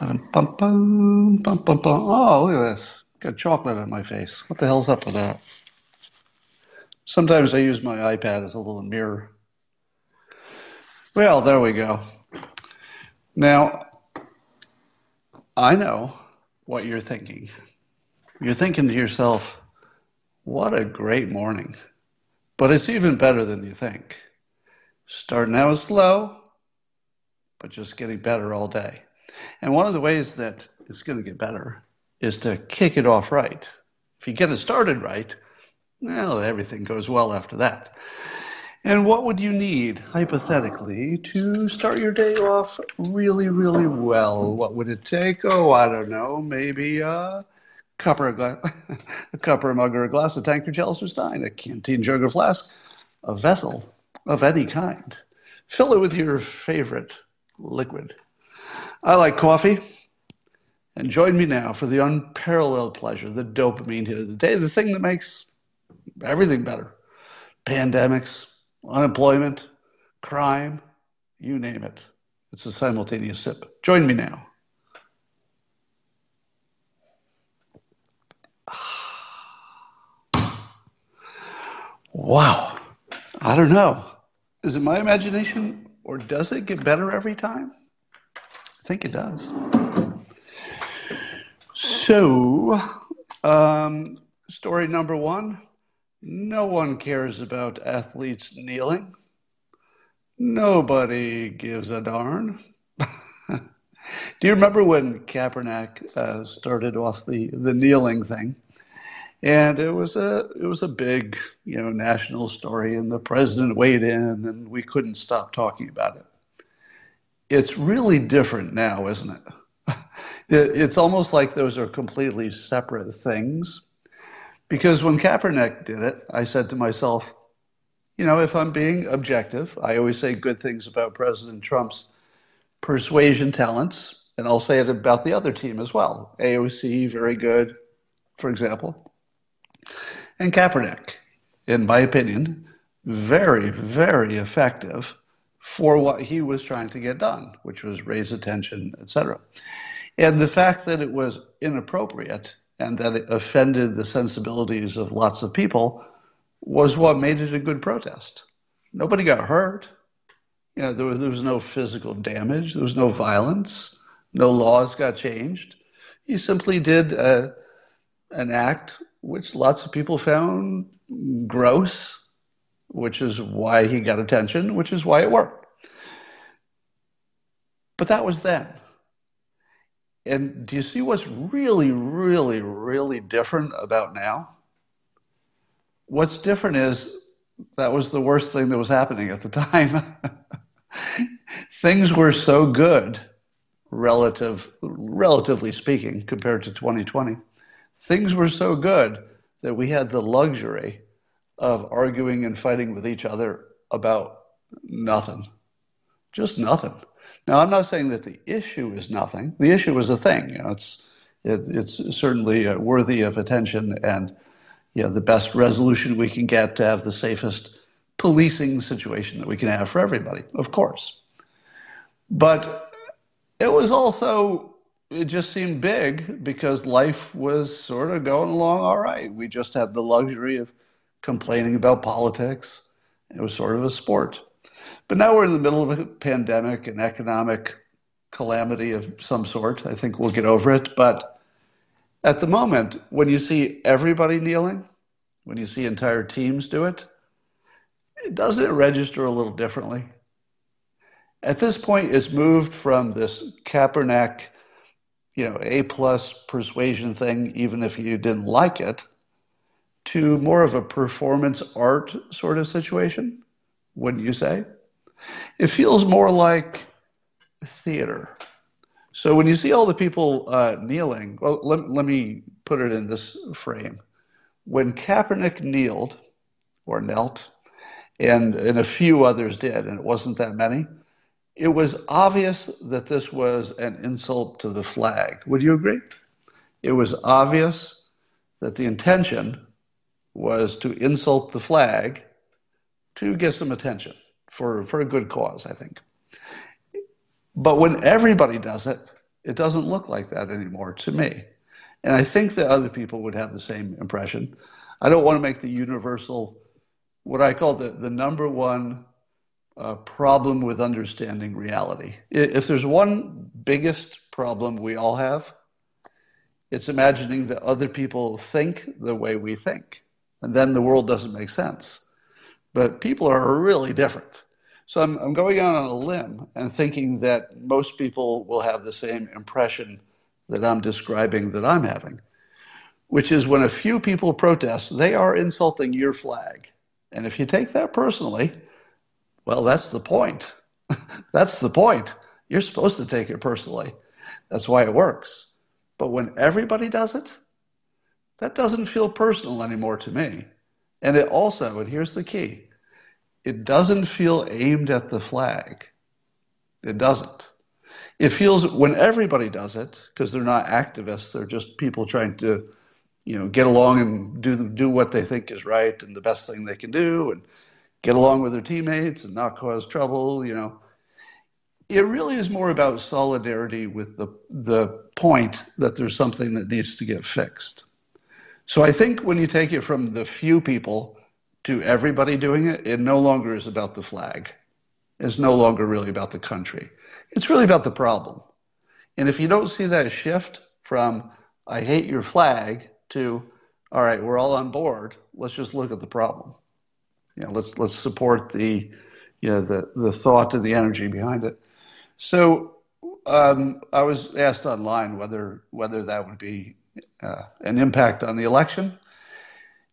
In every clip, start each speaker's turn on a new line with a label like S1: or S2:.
S1: Bum, bum, bum, bum, bum. Oh, look at this. Got chocolate on my face. What the hell's up with that? Sometimes I use my iPad as a little mirror. Well, there we go. Now, I know what you're thinking. You're thinking to yourself, what a great morning. But it's even better than you think. Starting out slow, but just getting better all day. And one of the ways that it's going to get better is to kick it off right. If you get it started right, well, everything goes well after that. And what would you need, hypothetically, to start your day off really, really well? What would it take? Oh, I don't know, maybe a cup or a, gla- a cup or a mug or a glass, a tankard, chalice or stein, a canteen, jug or flask, a vessel of any kind. Fill it with your favorite liquid. I like coffee. And join me now for the unparalleled pleasure, the dopamine hit of the day, the thing that makes everything better. Pandemics, unemployment, crime, you name it. It's a simultaneous sip. Join me now. Wow. I don't know. Is it my imagination or does it get better every time? Think it does. So, um, story number one no one cares about athletes kneeling. Nobody gives a darn. Do you remember when Kaepernick uh, started off the, the kneeling thing? And it was a it was a big you know national story, and the president weighed in, and we couldn't stop talking about it. It's really different now, isn't it? It's almost like those are completely separate things. Because when Kaepernick did it, I said to myself, you know, if I'm being objective, I always say good things about President Trump's persuasion talents, and I'll say it about the other team as well. AOC, very good, for example. And Kaepernick, in my opinion, very, very effective for what he was trying to get done, which was raise attention, etc. And the fact that it was inappropriate and that it offended the sensibilities of lots of people was what made it a good protest. Nobody got hurt. You know, there was, there was no physical damage, there was no violence, no laws got changed. He simply did a, an act which lots of people found gross, which is why he got attention, which is why it worked. But that was then. And do you see what's really, really, really different about now? What's different is that was the worst thing that was happening at the time. Things were so good, relative, relatively speaking, compared to 2020. Things were so good that we had the luxury of arguing and fighting with each other about nothing, just nothing. Now, I'm not saying that the issue is nothing. The issue is a thing. You know, it's it, it's certainly uh, worthy of attention, and you know, the best resolution we can get to have the safest policing situation that we can have for everybody, of course. But it was also it just seemed big because life was sort of going along all right. We just had the luxury of complaining about politics. It was sort of a sport. But now we're in the middle of a pandemic, an economic calamity of some sort. I think we'll get over it. But at the moment, when you see everybody kneeling, when you see entire teams do it, it doesn't it register a little differently? At this point, it's moved from this Kaepernick, you know, A plus persuasion thing, even if you didn't like it, to more of a performance art sort of situation, wouldn't you say? It feels more like theater. So when you see all the people uh, kneeling, well, let, let me put it in this frame. When Kaepernick kneeled or knelt, and, and a few others did, and it wasn't that many, it was obvious that this was an insult to the flag. Would you agree? It was obvious that the intention was to insult the flag to get some attention for, for a good cause, I think. But when everybody does it, It doesn't look like that anymore to me. And I think that other people would have the same impression. I don't want to make the universal, what I call the, the number one uh, problem with understanding reality. If there's one biggest problem we all have, it's imagining that other people think the way we think. And then the world doesn't make sense. But people are really different. So I'm, I'm going out on a limb and thinking that most people will have the same impression that I'm describing that I'm having, which is when a few people protest, they are insulting your flag. And if you take that personally, well, that's the point. that's the point. You're supposed to take it personally. That's why it works. But when everybody does it, that doesn't feel personal anymore to me. And it also, and here's the key, it doesn't feel aimed at the flag. It doesn't. It feels when everybody does it, because they're not activists, they're just people trying to, you know, get along and do do what they think is right and the best thing they can do, and get along with their teammates and not cause trouble. You know, it really is more about solidarity with the the point that there's something that needs to get fixed. So I think when you take it from the few people to everybody doing it, it no longer is about the flag. It's no longer really about the country. It's really about the problem. And if you don't see that shift from I hate your flag to all right, we're all on board, let's just look at the problem. You know, let's let's support the you know the the thought and the energy behind it. So um, I was asked online whether whether that would be uh, an impact on the election.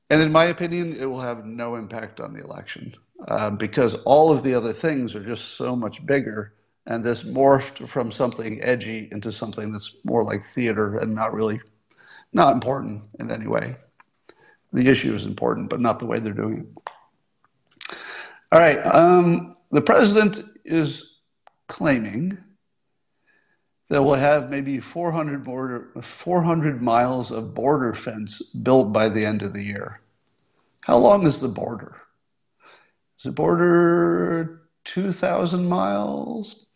S1: And in my opinion, it will have no impact on the election um, because all of the other things are just so much bigger. And this morphed from something edgy into something that's more like theater and not really, not important in any way. The issue is important, but not the way they're doing it. All right. Um, the president is claiming that will have maybe 400, border, 400 miles of border fence built by the end of the year. How long is the border? Is the border 2,000 miles?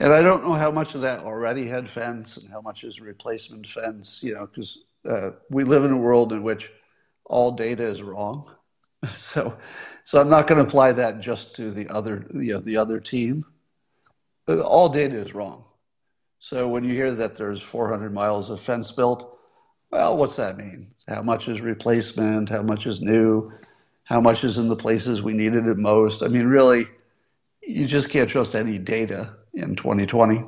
S1: And I don't know how much of that already had fence and how much is replacement fence, you know, because uh, we live in a world in which all data is wrong. So, so I'm not going to apply that just to the other, you know, the other team. All data is wrong. So when you hear that there's 400 miles of fence built, well, what's that mean? How much is replacement? How much is new? How much is in the places we needed it most? I mean, really, you just can't trust any data in 2020.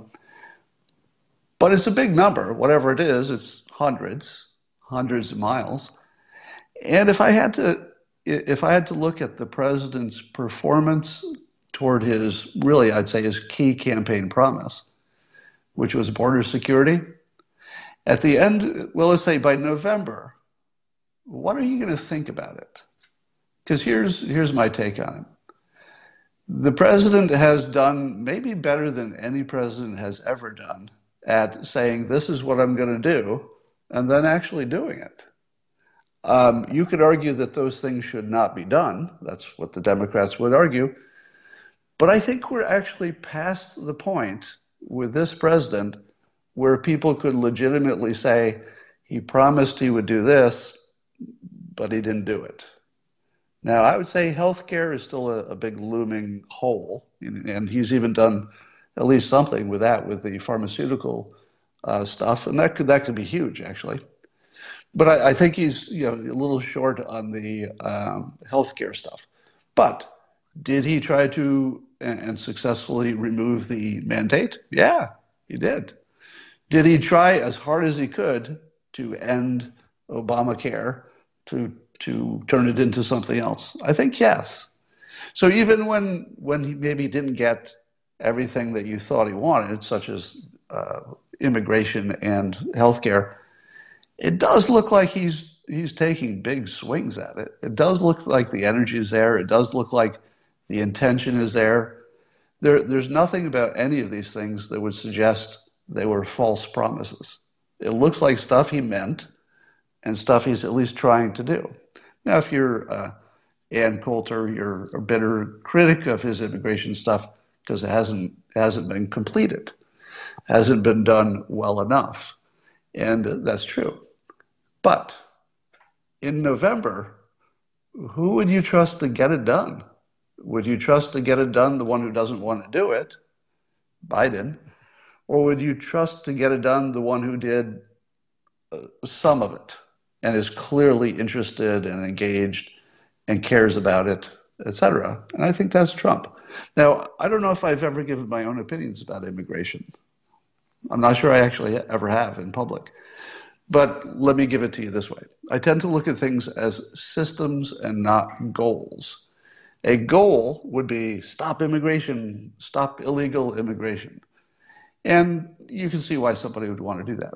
S1: But it's a big number. Whatever it is, it's hundreds, hundreds of miles. And if I had to if I had to look at the president's performance toward his really I'd say his key campaign promise, which was border security. At the end, well, let's say by November, what are you going to think about it? Because here's, here's my take on it. The president has done maybe better than any president has ever done at saying, This is what I'm going to do, and then actually doing it. Um, you could argue that those things should not be done. That's what the Democrats would argue. But I think we're actually past the point with this president where people could legitimately say he promised he would do this, but he didn't do it. Now, I would say healthcare is still a, a big looming hole, and he's even done at least something with that with the pharmaceutical uh, stuff, and that could that could be huge actually. But I, I think he's you know a little short on the um, healthcare stuff. But did he try to and successfully remove the mandate? Yeah, he did. Did he try as hard as he could to end Obamacare, to, to turn it into something else? I think yes. So even when, when he maybe didn't get everything that you thought he wanted, such as uh, immigration and healthcare, it does look like he's he's taking big swings at it. It does look like the energy is there. It does look like the intention is there. there. There's nothing about any of these things that would suggest they were false promises. It looks like stuff he meant and stuff he's at least trying to do. Now, if you're uh, Ann Coulter, you're a bitter critic of his immigration stuff because it hasn't hasn't been completed. hasn't been done well enough. And that's true. But in November, who would you trust to get it done? Would you trust to get it done the one who doesn't want to do it, Biden? Or would you trust to get it done the one who did uh, some of it and is clearly interested and engaged and cares about it, etc.? And I think that's Trump. Now, I don't know if I've ever given my own opinions about immigration. I'm not sure I actually ever have in public. But let me give it to you this way I tend to look at things as systems and not goals. A goal would be stop immigration, stop illegal immigration. And you can see why somebody would want to do that.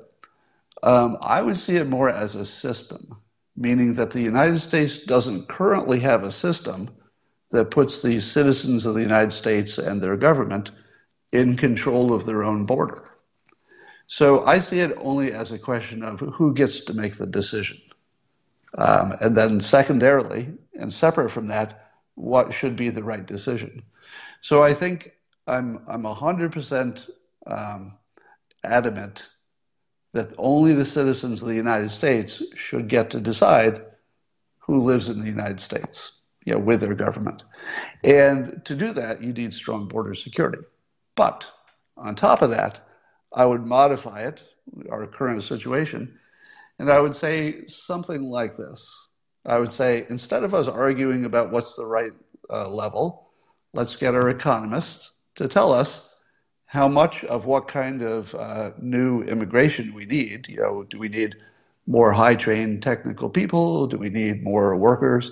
S1: Um, I would see it more as a system, meaning that the United States doesn't currently have a system that puts the citizens of the United States and their government in control of their own border. So I see it only as a question of who gets to make the decision. Um, and then, secondarily, and separate from that, what should be the right decision. So I think I'm, I'm 100% um, adamant that only the citizens of the United States should get to decide who lives in the United States, you know, with their government. And to do that, you need strong border security. But on top of that, I would modify it, our current situation, and I would say something like this. I would say instead of us arguing about what's the right uh, level, let's get our economists to tell us how much of what kind of uh, new immigration we need. You know, do we need more high trained technical people? Do we need more workers?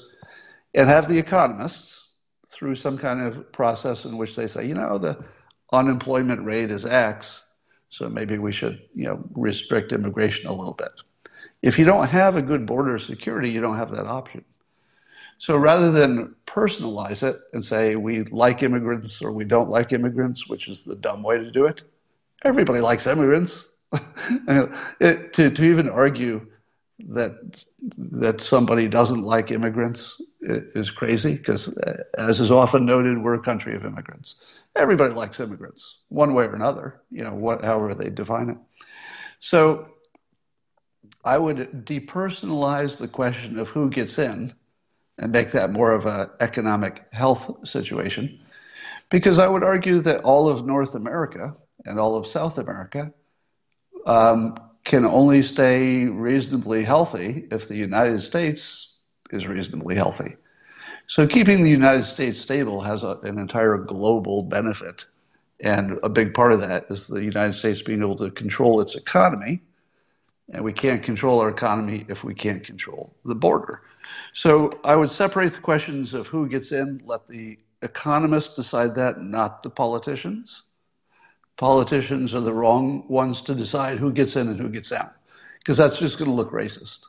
S1: And have the economists through some kind of process in which they say, you know, the unemployment rate is X so maybe we should, you know, restrict immigration a little bit. If you don't have a good border security, you don't have that option. So rather than personalize it and say we like immigrants or we don't like immigrants, which is the dumb way to do it, everybody likes immigrants. it, to, to even argue that that somebody doesn't like immigrants is crazy because, uh, as is often noted, we're a country of immigrants. Everybody likes immigrants, one way or another, you know, what, however they define it. So, I would depersonalize the question of who gets in and make that more of an economic health situation, because I would argue that all of North America and all of South America um, can only stay reasonably healthy if the United States is reasonably healthy. So keeping the United States stable has a, an entire global benefit. And a big part of that is the United States being able to control its economy. And we can't control our economy if we can't control the border. So I would separate the questions of who gets in, let the economists decide that, not the politicians. Politicians are the wrong ones to decide who gets in and who gets out because that's just going to look racist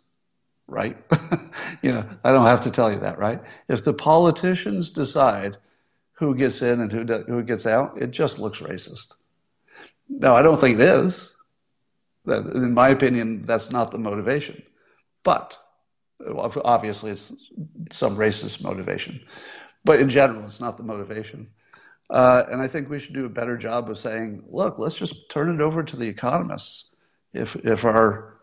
S1: right? You know i don't have to tell you that right? If the politicians decide who gets in and who, do, who gets out it just looks racist. No i don't think it is in my opinion that's not the motivation but obviously it's some racist motivation but in general it's not the motivation uh, and I think we should do a better job of saying, look, let's just turn it over to the economists. If, if, our,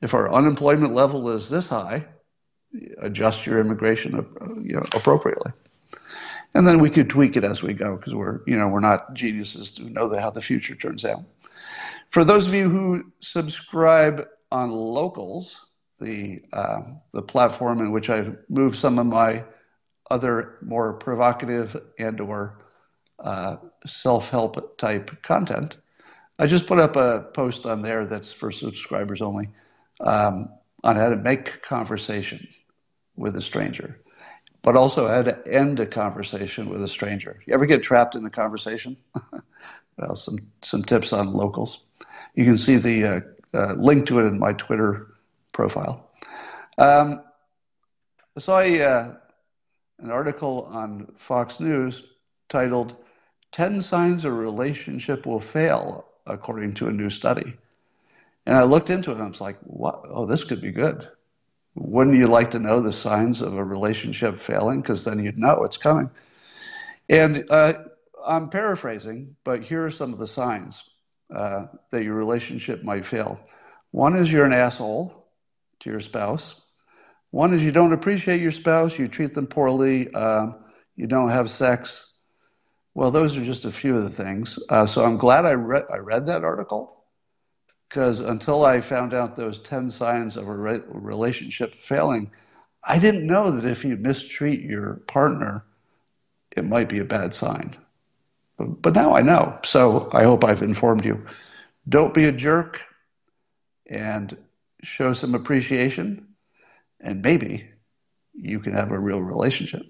S1: if our unemployment level is this high, adjust your immigration you know, appropriately. And then we could tweak it as we go because we're, you know, we're not geniuses to know how the future turns out. For those of you who subscribe on Locals, the, uh, the platform in which I've moved some of my other more provocative and or uh, self-help type content. I just put up a post on there that's for subscribers only um, on how to make conversation with a stranger, but also how to end a conversation with a stranger. You ever get trapped in a conversation? well, some some tips on locals. You can see the uh, uh, link to it in my Twitter profile. Um, I saw a, uh, an article on Fox News titled 10 signs a relationship will fail, according to a new study. And I looked into it and I was like, what? Oh, this could be good. Wouldn't you like to know the signs of a relationship failing? Because then you'd know it's coming. And uh, I'm paraphrasing, but here are some of the signs. Uh, that your relationship might fail. One is you're an asshole to your spouse. One is you don't appreciate your spouse, you treat them poorly, uh, you don't have sex. Well, those are just a few of the things. Uh, so I'm glad I, re- I read that article because until I found out those 10 signs of a re- relationship failing, I didn't know that if you mistreat your partner, it might be a bad sign. But, now I know. So I hope I've informed you. Don't be a jerk and show some appreciation, and maybe you can have a real relationship.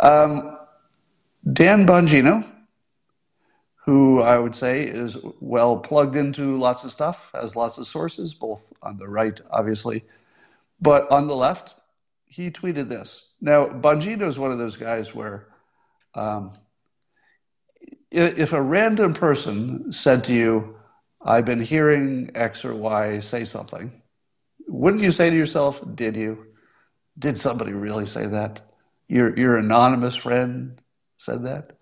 S1: Um, Dan Bongino, who I would say is well plugged into lots of stuff, has lots of sources, both on the right, obviously, but on the left, he tweeted this. Now, Bongino is one of those guys where um, if a random person said to you, I've been hearing X or Y say something, wouldn't you say to yourself, Did you? Did somebody really say that? Your, your anonymous friend said that?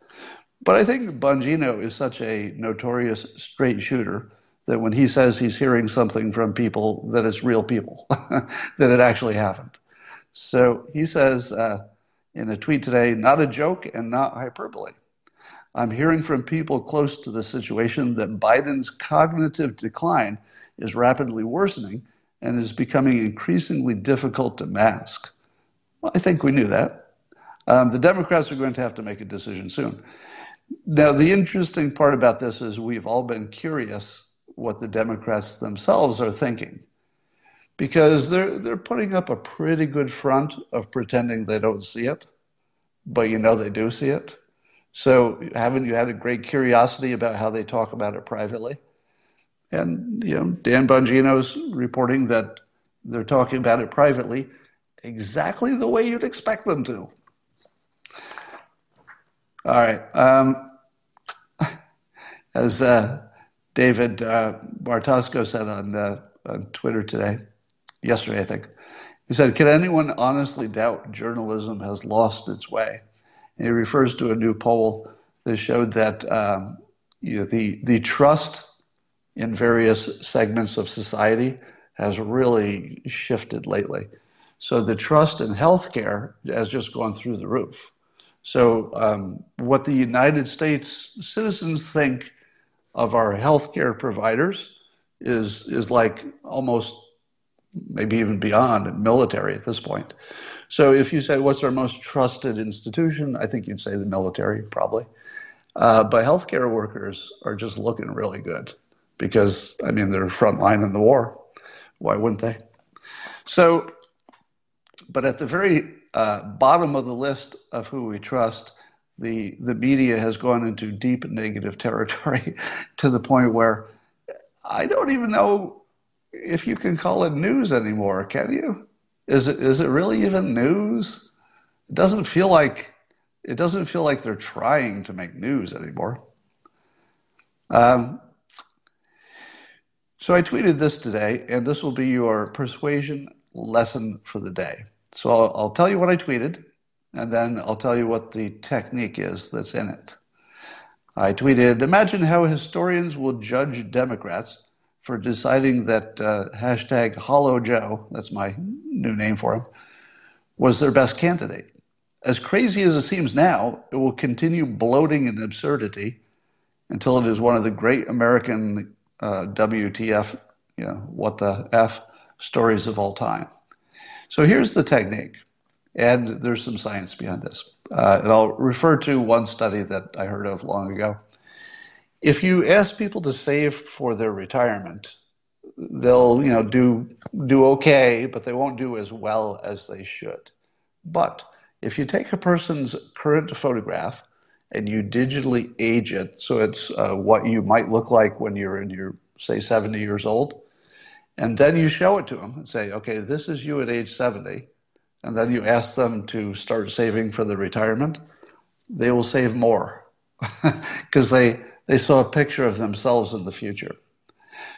S1: But I think Bongino is such a notorious straight shooter that when he says he's hearing something from people, that it's real people, that it actually happened. So he says uh, in a tweet today, not a joke and not hyperbole. I'm hearing from people close to the situation that Biden's cognitive decline is rapidly worsening and is becoming increasingly difficult to mask. Well, I think we knew that. Um, the Democrats are going to have to make a decision soon. Now, the interesting part about this is we've all been curious what the Democrats themselves are thinking because they're, they're putting up a pretty good front of pretending they don't see it, but you know they do see it. So haven't you had a great curiosity about how they talk about it privately? And you know, Dan Bongino's reporting that they're talking about it privately exactly the way you'd expect them to. All right. Um, as uh, David uh, Bartosko said on, uh, on Twitter today, yesterday, I think, he said, Can anyone honestly doubt journalism has lost its way? He refers to a new poll that showed that um, you know, the, the trust in various segments of society has really shifted lately. So the trust in healthcare has just gone through the roof. So, um, what the United States citizens think of our healthcare providers is is like almost maybe even beyond military at this point. So if you say what's our most trusted institution, I think you'd say the military probably. Uh, but healthcare workers are just looking really good because I mean they're frontline in the war. Why wouldn't they? So, but at the very uh, bottom of the list of who we trust, the the media has gone into deep negative territory to the point where I don't even know if you can call it news anymore, can you? Is it is it really even news? It doesn't feel like it doesn't feel like they're trying to make news anymore. Um, so I tweeted this today, and this will be your persuasion lesson for the day. So I'll, I'll tell you what I tweeted, and then I'll tell you what the technique is that's in it. I tweeted, Imagine how historians will judge Democrats for deciding that uh, hashtag Hollow Joe, that's my new name for him, was their best candidate. As crazy as it seems now, it will continue bloating in absurdity until it is one of the great American uh, WTF, you know, what the F stories of all time. So here's the technique, and there's some science behind this. Uh, and I'll refer to one study that I heard of long ago if you ask people to save for their retirement, they'll you know do do okay, but they won't do as well as they should. But if you take a person's current photograph and you digitally age it, so it's uh, what you might look like when you're in your say 70 years old, and then you show it to them and say, okay, this is you at age 70, and then you ask them to start saving for the retirement, they will save more because they they saw a picture of themselves in the future.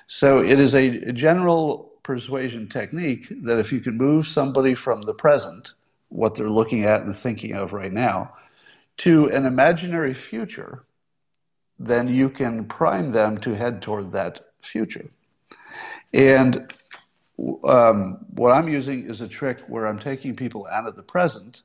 S1: So it is a general persuasion technique that if you can move somebody from the present, what they're looking at and thinking of right now, to an imaginary future, then you can prime them to head toward that future. And um, what I'm using is a trick where I'm taking people out of the present,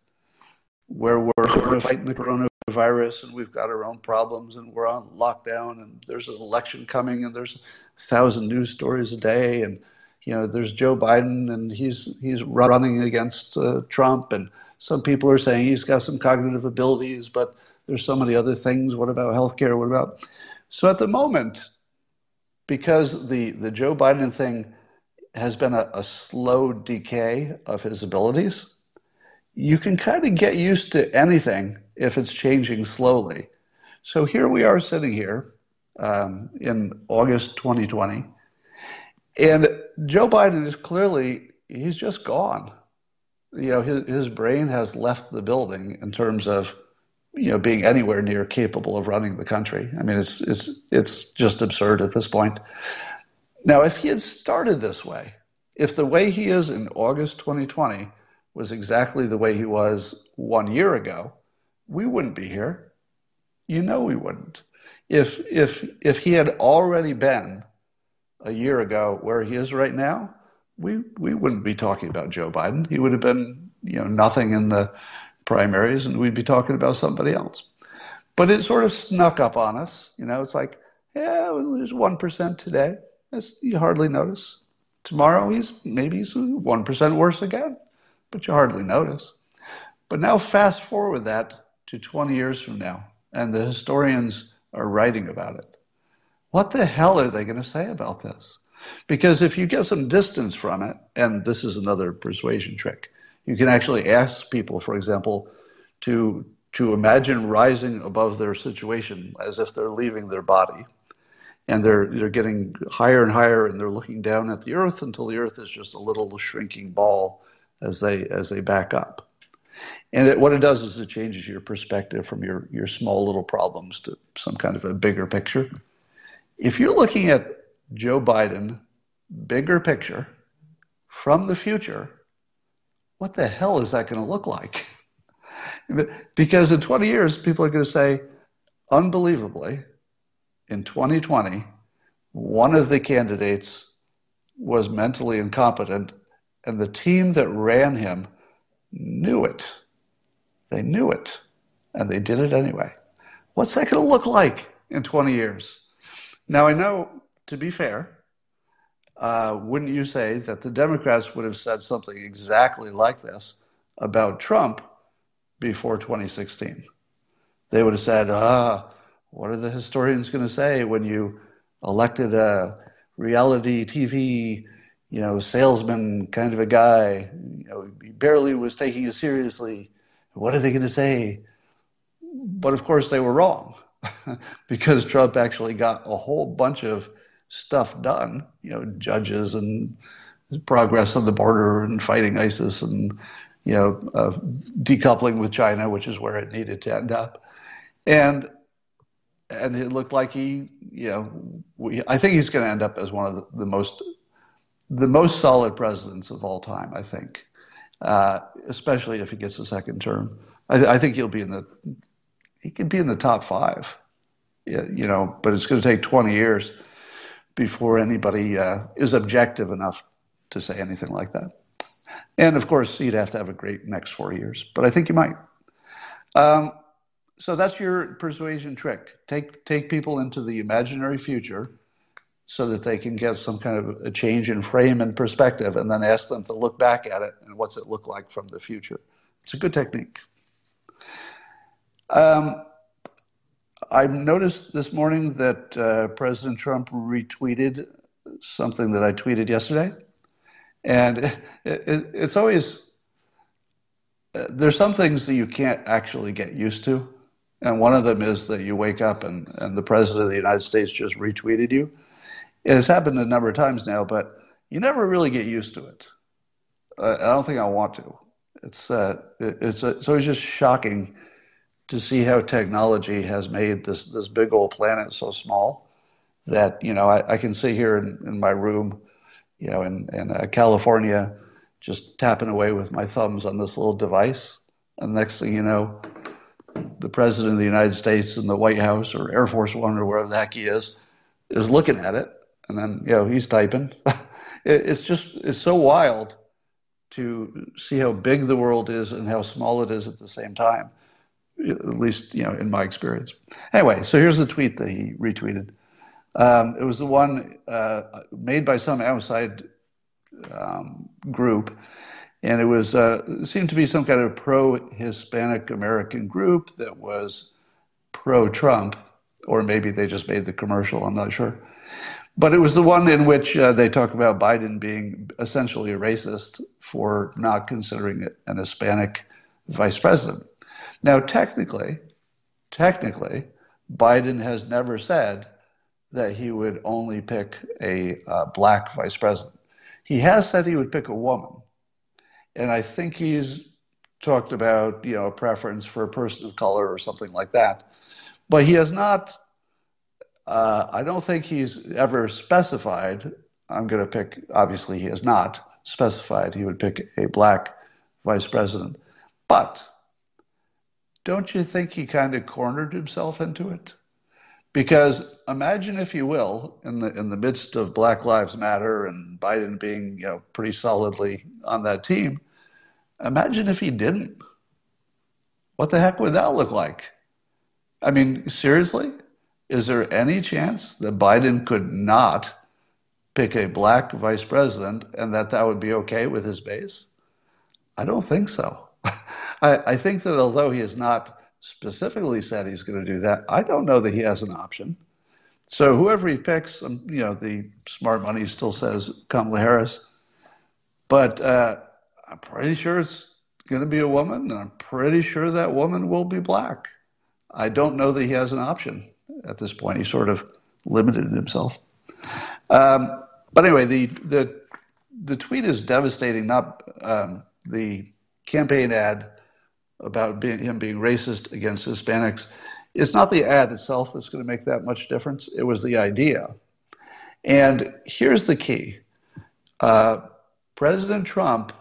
S1: where we're fighting the coronavirus and we've got our own problems and we're on lockdown and there's an election coming and there's a thousand news stories a day and you know there's Joe Biden and he's he's running against uh, Trump and some people are saying he's got some cognitive abilities but there's so many other things. What about healthcare? What about so at the moment because the the Joe Biden thing has been a, a slow decay of his abilities, you can kind of get used to anything if it's changing slowly. So here we are sitting here um, in August 2020, and Joe Biden is clearly, he's just gone. You know, his, his brain has left the building in terms of, you know, being anywhere near capable of running the country. I mean, it's, it's, it's just absurd at this point. Now, if he had started this way, if the way he is in August 2020 was exactly the way he was one year ago, we wouldn't be here. You know we wouldn't. If if if he had already been a year ago where he is right now, we we wouldn't be talking about Joe Biden. He would have been, you know, nothing in the primaries and we'd be talking about somebody else. But it sort of snuck up on us. You know, it's like, yeah, there's 1% today. That's, you hardly notice. Tomorrow he's maybe he's one percent worse again, but you hardly notice. But now fast forward that to 20 years from now, and the historians are writing about it. What the hell are they going to say about this? Because if you get some distance from it, and this is another persuasion trick, you can actually ask people, for example, to to imagine rising above their situation as if they're leaving their body and they're they're getting higher and higher and they're looking down at the earth until the earth is just a little shrinking ball as they as they back up. And it, what it does is it changes your perspective from your your small little problems to some kind of a bigger picture. If you're looking at joe biden bigger picture from the future what the hell is that going to look like? Because in 20 years people are going to say unbelievably in 2020, one of the candidates was mentally incompetent, and the team that ran him knew it. They knew it, and they did it anyway. What's that going to look like in 20 years? Now, I know, to be fair, uh, wouldn't you say that the Democrats would have said something exactly like this about Trump before 2016? They would have said, ah, what are the historians going to say when you elected a reality TV, you know, salesman kind of a guy? You know, he barely was taking it seriously. What are they going to say? But of course, they were wrong because Trump actually got a whole bunch of stuff done. You know, judges and progress on the border and fighting ISIS and you know uh, decoupling with China, which is where it needed to end up. And and it looked like he, you know, we, I think he's going to end up as one of the, the, most, the most solid presidents of all time. I think, uh, especially if he gets a second term. I, I, think he'll be in the, he could be in the top five, you know, but it's going to take 20 years before anybody uh, is objective enough to say anything like that. And of course, he'd have to have a great next four years, but I think you might. Um, so that's your persuasion trick. Take take people into the imaginary future so that they can get some kind of a change in frame and perspective and then ask them to look back at it and what's it look like from the future. It's a good technique. Um, I noticed this morning that uh, President Trump retweeted something that I tweeted yesterday. And it, it, it's always, uh, there's some things that you can't actually get used to. And one of them is that you wake up and, and the president of the United States just retweeted you. It has happened a number of times now, but you never really get used to it. I don't think I want to. It's, uh, it, it's, uh, it's always just shocking to see how technology has made this, this big old planet so small that, you know, I, I can sit here in, in my room, you know, in, in uh, California, just tapping away with my thumbs on this little device. And next thing you know, the president of the United States in the White House or Air Force One or wherever the heck he is is looking at it, and then you know he's typing. it's just it's so wild to see how big the world is and how small it is at the same time. At least you know in my experience. Anyway, so here's the tweet that he retweeted. Um, it was the one uh, made by some outside um, group, and it was uh, seemed to be some kind of pro-Hispanic American group that was pro-Trump, or maybe they just made the commercial. I'm not sure. But it was the one in which uh, they talk about Biden being essentially a racist for not considering an Hispanic vice president. Now, technically, technically, Biden has never said that he would only pick a uh, black vice president. He has said he would pick a woman, and I think he's talked about you know a preference for a person of color or something like that. But he has not uh, I don't think he's ever specified. I'm going to pick, obviously, he has not specified he would pick a black vice president. But don't you think he kind of cornered himself into it? Because imagine, if you will, in the in the midst of Black Lives Matter and Biden being, you know, pretty solidly on that team, imagine if he didn't. What the heck would that look like? I mean, seriously? Is there any chance that Biden could not pick a black vice president and that that would be okay with his base? I don't think so. I, I, think that although he has not specifically said he's going to do that, I don't know that he has an option. So whoever he picks, um, you know, the smart money still says Kamala Harris, but uh, I'm pretty sure it's going to be a woman, and I'm pretty sure that woman will be black. I don't know that he has an option at this point. He sort of limited himself. Um, but anyway, the, the, the tweet is devastating, not um, the campaign ad about being, him being racist against Hispanics. It's not the ad itself that's going to make that much difference. It was the idea. And here's the key uh, President Trump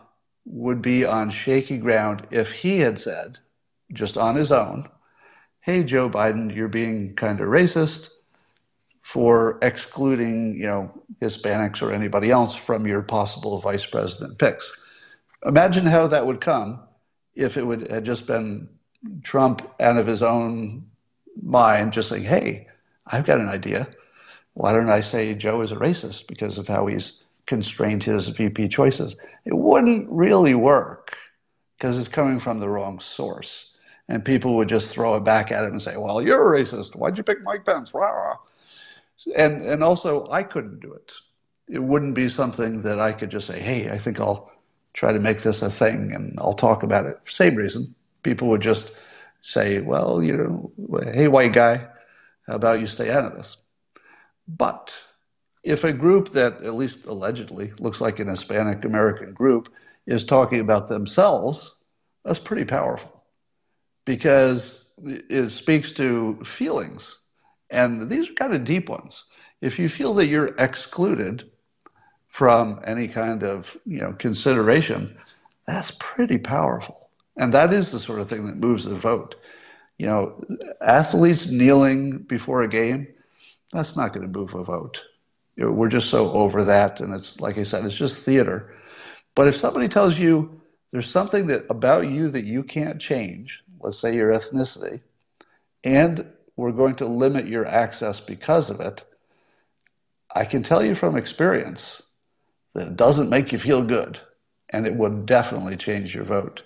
S1: would be on shaky ground if he had said, just on his own, hey, Joe Biden, you're being kind of racist for excluding, you know, Hispanics or anybody else from your possible vice president picks. Imagine how that would come if it would had just been Trump out of his own mind just saying, hey, I've got an idea. Why don't I say Joe is a racist because of how he's constrained his VP choices? It wouldn't really work because it's coming from the wrong source and people would just throw it back at him and say, "Well, you're a racist. Why'd you pick Mike Pence?" Rah, And and also, I couldn't do it. It wouldn't be something that I could just say, "Hey, I think I'll try to make this a thing and I'll talk about it." Same reason, people would just say, "Well, you know, hey, white guy, how about you stay out of this?" But if a group that, at least allegedly, looks like an Hispanic American group is talking about themselves, that's pretty powerful because it speaks to feelings. And these are kind of deep ones. If you feel that you're excluded from any kind of you know consideration, that's pretty powerful. And that is the sort of thing that moves the vote. You know, athletes kneeling before a game, that's not going to move a vote. You know, we're just so over that, and it's like I said, it's just theater. But if somebody tells you there's something that about you that you can't change, let's say your ethnicity, and we're going to limit your access because of it, I can tell you from experience that it doesn't make you feel good, and it would definitely change your vote.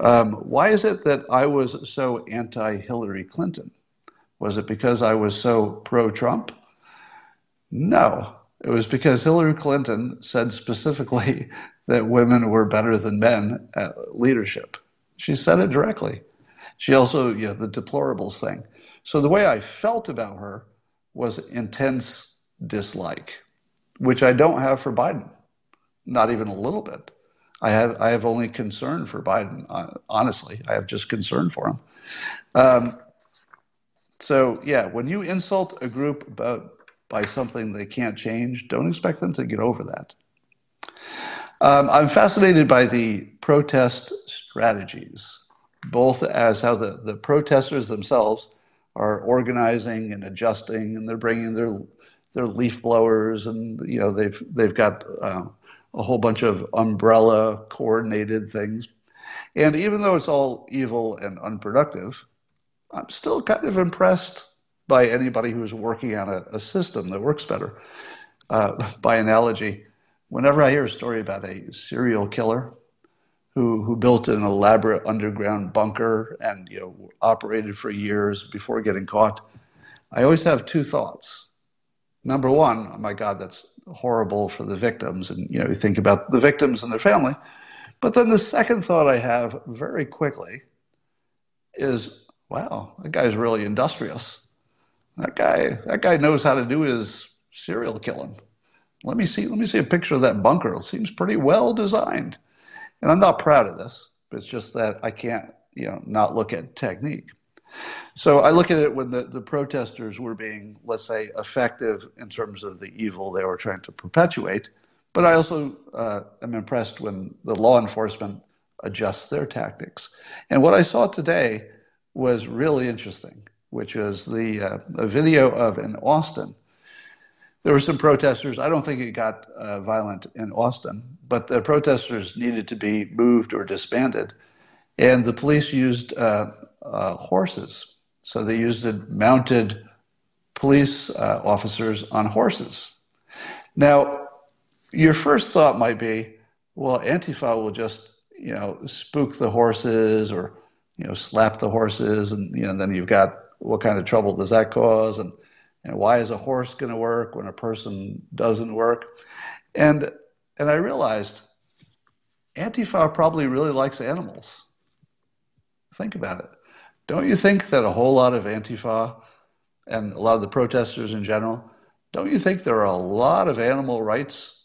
S1: Um, why is it that I was so anti Hillary Clinton? Was it because I was so pro Trump? No. It was because Hillary Clinton said specifically that women were better than men at leadership. She said it directly. She also, you know, the deplorables thing. So the way I felt about her was intense dislike, which I don't have for Biden, not even a little bit. I have I have only concern for Biden. Uh, honestly, I have just concern for him. Um, so yeah, when you insult a group about by something they can't change, don't expect them to get over that. Um, I'm fascinated by the protest strategies both as how the, the protesters themselves are organizing and adjusting, and they're bringing their their leaf blowers, and you know they've they've got uh, a whole bunch of umbrella coordinated things. And even though it's all evil and unproductive, I'm still kind of impressed by anybody who's working on a, a system that works better. Uh, by analogy, whenever I hear a story about a serial killer who, who built an elaborate underground bunker and you know operated for years before getting caught, I always have two thoughts. Number one, oh my God, that's horrible for the victims, and you know you think about the victims and their family. But then the second thought I have very quickly is, wow, that guy's really industrious. That guy, that guy knows how to do his serial killing. Let me see, let me see a picture of that bunker. It seems pretty well designed. And I'm not proud of this, but it's just that I can't, you know, not look at technique. So I look at it when the, the protesters were being, let's say, effective in terms of the evil they were trying to perpetuate. But I also uh, am impressed when the law enforcement adjusts their tactics. And what I saw today was really interesting, which was the uh, a video of in Austin there were some protesters. I don't think it got uh, violent in Austin, but the protesters needed to be moved or disbanded. And the police used uh, uh, horses. So they used mounted police uh, officers on horses. Now, your first thought might be, well, Antifa will just, you know, spook the horses or, you know, slap the horses. And, you know, then you've got what kind of trouble does that cause? And, and why is a horse going to work when a person doesn't work? And and I realized Antifa probably really likes animals. Think about it. Don't you think that a whole lot of Antifa and a lot of the protesters in general, don't you think there are a lot of animal rights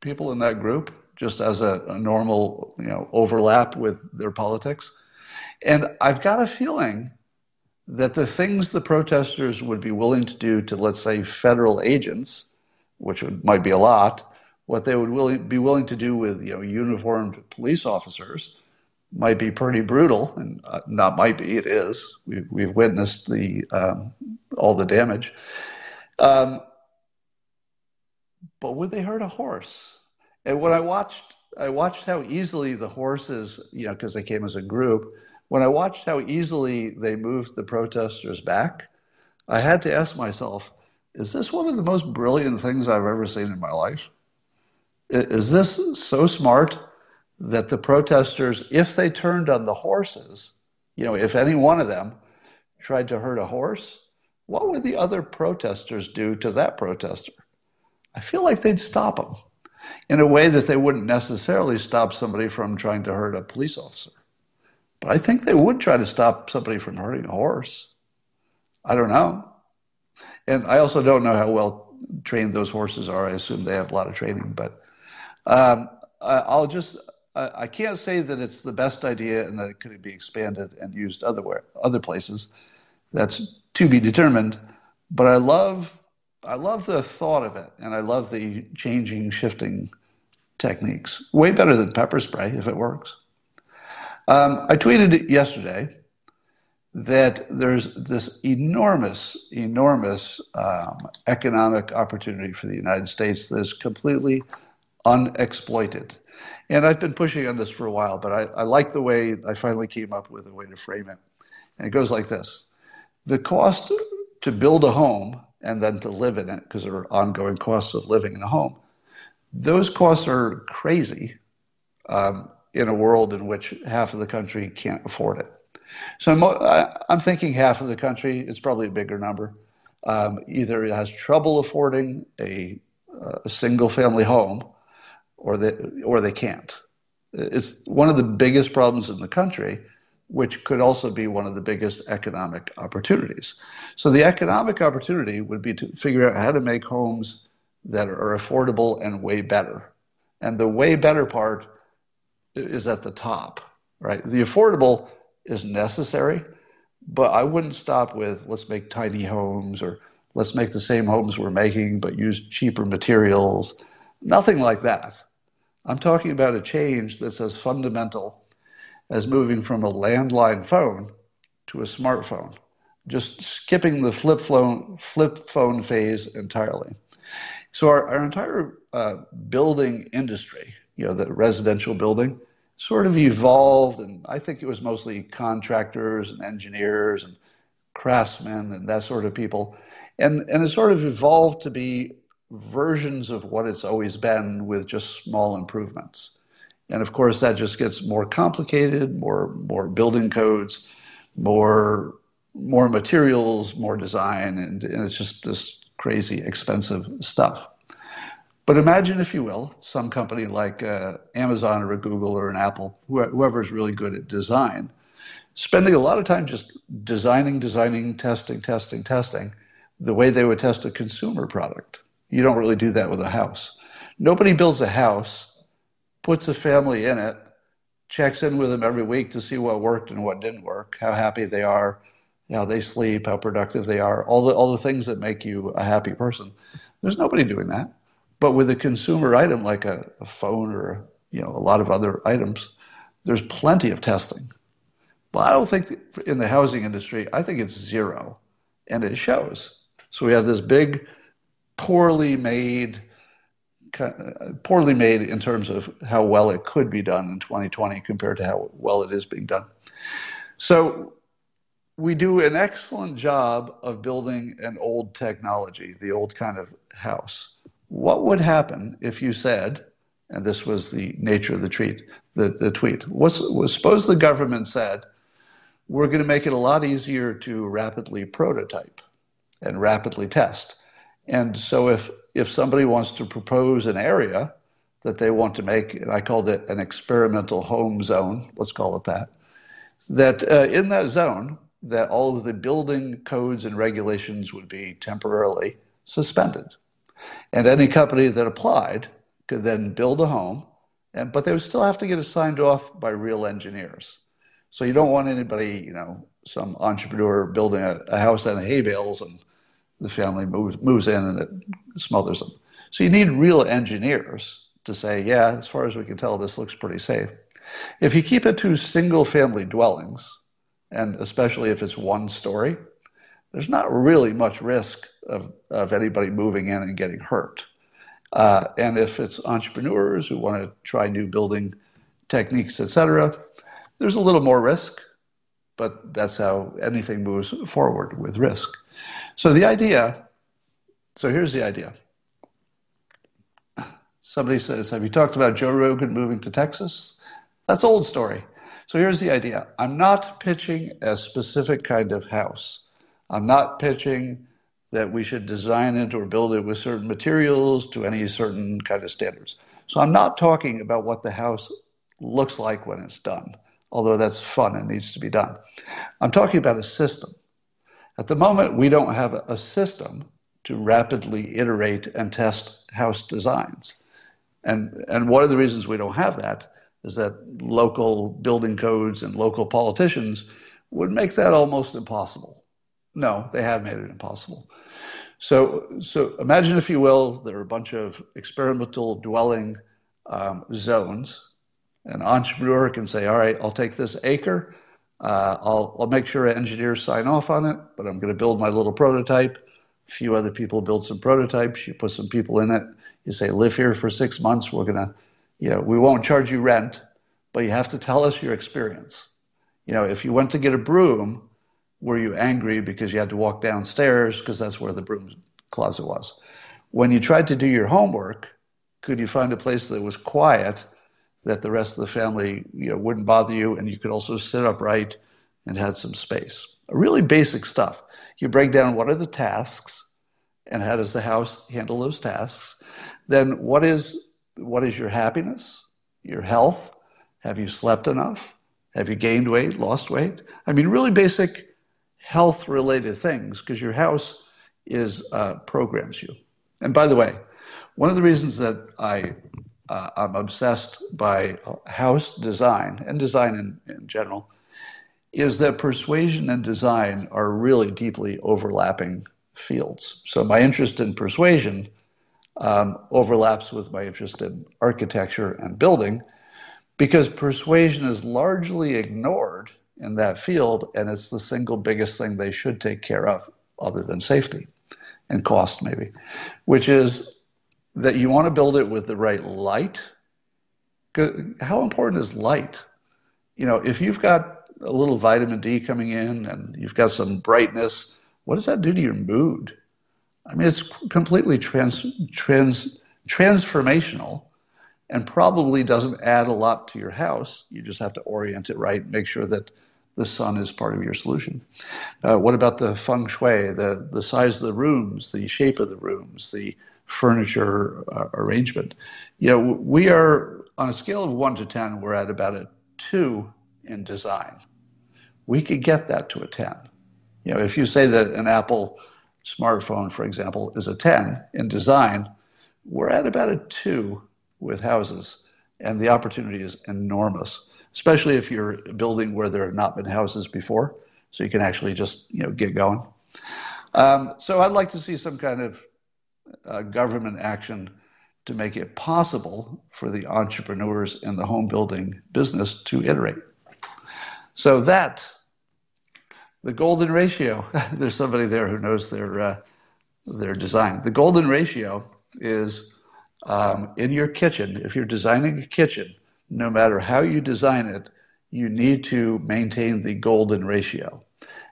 S1: people in that group, just as a, a normal, you know, overlap with their politics? And I've got a feeling that the things the protesters would be willing to do to, let's say, federal agents, which would, might be a lot, what they would be willing to do with you know uniformed police officers might be pretty brutal, and uh, not might be, it is. We, we've witnessed the um, all the damage. Um, but would they hurt a horse? And when I watched, I watched how easily the horses, you know, because they came as a group when I watched how easily they moved the protesters back, I had to ask myself, is this one of the most brilliant things I've ever seen in my life? Is this so smart that the protesters, if they turned on the horses, you know, if any one of them tried to hurt a horse, what would the other protesters do to that protester? I feel like they'd stop them in a way that they wouldn't necessarily stop somebody from trying to hurt a police officer. I think they would try to stop somebody from hurting a horse. I don't know. And I also don't know how well trained those horses are. I assume they have a lot of training, but um, I'll just, I can't say that it's the best idea and that it could be expanded and used otherwhere, other places. That's to be determined. But I love, I love the thought of it, and I love the changing, shifting techniques. Way better than pepper spray if it works. Um, I tweeted yesterday that there's this enormous, enormous um, economic opportunity for the United States that is completely unexploited. And I've been pushing on this for a while, but I, I like the way I finally came up with a way to frame it. And it goes like this The cost to build a home and then to live in it, because there are ongoing costs of living in a home, those costs are crazy. Um, in a world in which half of the country can't afford it. So I'm, I'm thinking half of the country, it's probably a bigger number, um, either has trouble affording a, a single family home or they, or they can't. It's one of the biggest problems in the country, which could also be one of the biggest economic opportunities. So the economic opportunity would be to figure out how to make homes that are affordable and way better. And the way better part is at the top, right? The affordable is necessary, but I wouldn't stop with let's make tiny homes or let's make the same homes we're making but use cheaper materials. Nothing like that. I'm talking about a change that's as fundamental as moving from a landline phone to a smartphone, just skipping the flip phone, flip phone phase entirely. So our, our entire uh, building industry, you know, the residential building, sort of evolved, and I think it was mostly contractors and engineers and craftsmen and that sort of people. And, and it sort of evolved to be versions of what it's always been with just small improvements. And of course, that just gets more complicated, more, more building codes, more, more materials, more design, and, and it's just this crazy expensive stuff. But imagine, if you will, some company like uh, Amazon or a Google or an Apple, whoever is really good at design, spending a lot of time just designing, designing, testing, testing, testing, the way they would test a consumer product. You don't really do that with a house. Nobody builds a house, puts a family in it, checks in with them every week to see what worked and what didn't work, how happy they are, how they sleep, how productive they are, all the all the things that make you a happy person. There's nobody doing that. But with a consumer item like a, a phone or you know a lot of other items, there's plenty of testing. Well, I don't think in the housing industry, I think it's zero, and it shows. So we have this big, poorly made, poorly made in terms of how well it could be done in 2020 compared to how well it is being done. So we do an excellent job of building an old technology, the old kind of house. What would happen if you said, and this was the nature of the tweet, the, the tweet, was, was suppose the government said, we're going to make it a lot easier to rapidly prototype and rapidly test. And so if, if somebody wants to propose an area that they want to make, and I called it an experimental home zone, let's call it that, that uh, in that zone, that all of the building codes and regulations would be temporarily suspended. And any company that applied could then build a home, and, but they would still have to get it signed off by real engineers. So you don't want anybody, you know, some entrepreneur building a, a house out of hay bales and the family moves, moves in and it smothers them. So you need real engineers to say, yeah, as far as we can tell, this looks pretty safe. If you keep it to single family dwellings, and especially if it's one story, there's not really much risk of, of anybody moving in and getting hurt. Uh, and if it's entrepreneurs who want to try new building techniques, etc., there's a little more risk, but that's how anything moves forward with risk. So the idea, so here's the idea. Somebody says, Have you talked about Joe Rogan moving to Texas? That's old story. So here's the idea. I'm not pitching a specific kind of house. I'm not pitching that we should design it or build it with certain materials to any certain kind of standards. So I'm not talking about what the house looks like when it's done although that's fun and needs to be done. I'm talking about a system. At the moment, we don't have a system to rapidly iterate and test house designs. And, and one of the reasons we don't have that is that local building codes and local politicians would make that almost impossible. No, they have made it impossible. So, so imagine, if you will, there are a bunch of experimental dwelling um, zones an entrepreneur can say, all right, I'll take this acre. Uh, I'll, I'll make sure engineers sign off on it, but I'm going to build my little prototype. A few other people build some prototypes. You put some people in it. You say, live here for six months. We're going to, you know, we won't charge you rent, but you have to tell us your experience. You know, if you went to get a broom, were you angry because you had to walk downstairs because that's where the broom closet was? When you tried to do your homework, could you find a place that was quiet that the rest of the family you know, wouldn't bother you, and you could also sit upright and had some space. Really basic stuff. You break down what are the tasks, and how does the house handle those tasks. Then what is what is your happiness, your health? Have you slept enough? Have you gained weight, lost weight? I mean, really basic health related things because your house is uh, programs you. And by the way, one of the reasons that I uh, I'm obsessed by house design and design in, in general, is that persuasion and design are really deeply overlapping fields. So my interest in persuasion um, overlaps with my interest in architecture and building because persuasion is largely ignored in that field, and it's the single biggest thing they should take care of, other than safety and cost, maybe, which is that you want to build it with the right light. How important is light? You know, if you've got a little vitamin D coming in and you've got some brightness, what does that do to your mood? I mean, it's completely trans, trans, transformational and probably doesn't add a lot to your house. You just have to orient it right, make sure that the sun is part of your solution. Uh, what about the feng shui, the, the size of the rooms, the shape of the rooms, the furniture uh, arrangement? You know, we are on a scale of one to 10, we're at about a two in design. We could get that to a 10. You know, if you say that an Apple smartphone, for example, is a 10 in design, we're at about a two with houses, and the opportunity is enormous especially if you're building where there have not been houses before, so you can actually just you know get going. Um, so I'd like to see some kind of uh, government action to make it possible for the entrepreneurs in the home building business to iterate. So that the golden ratio. there's somebody there who knows their uh, their design. The golden ratio is um, in your kitchen. If you're designing a kitchen, no matter how you design it, you need to maintain the golden ratio.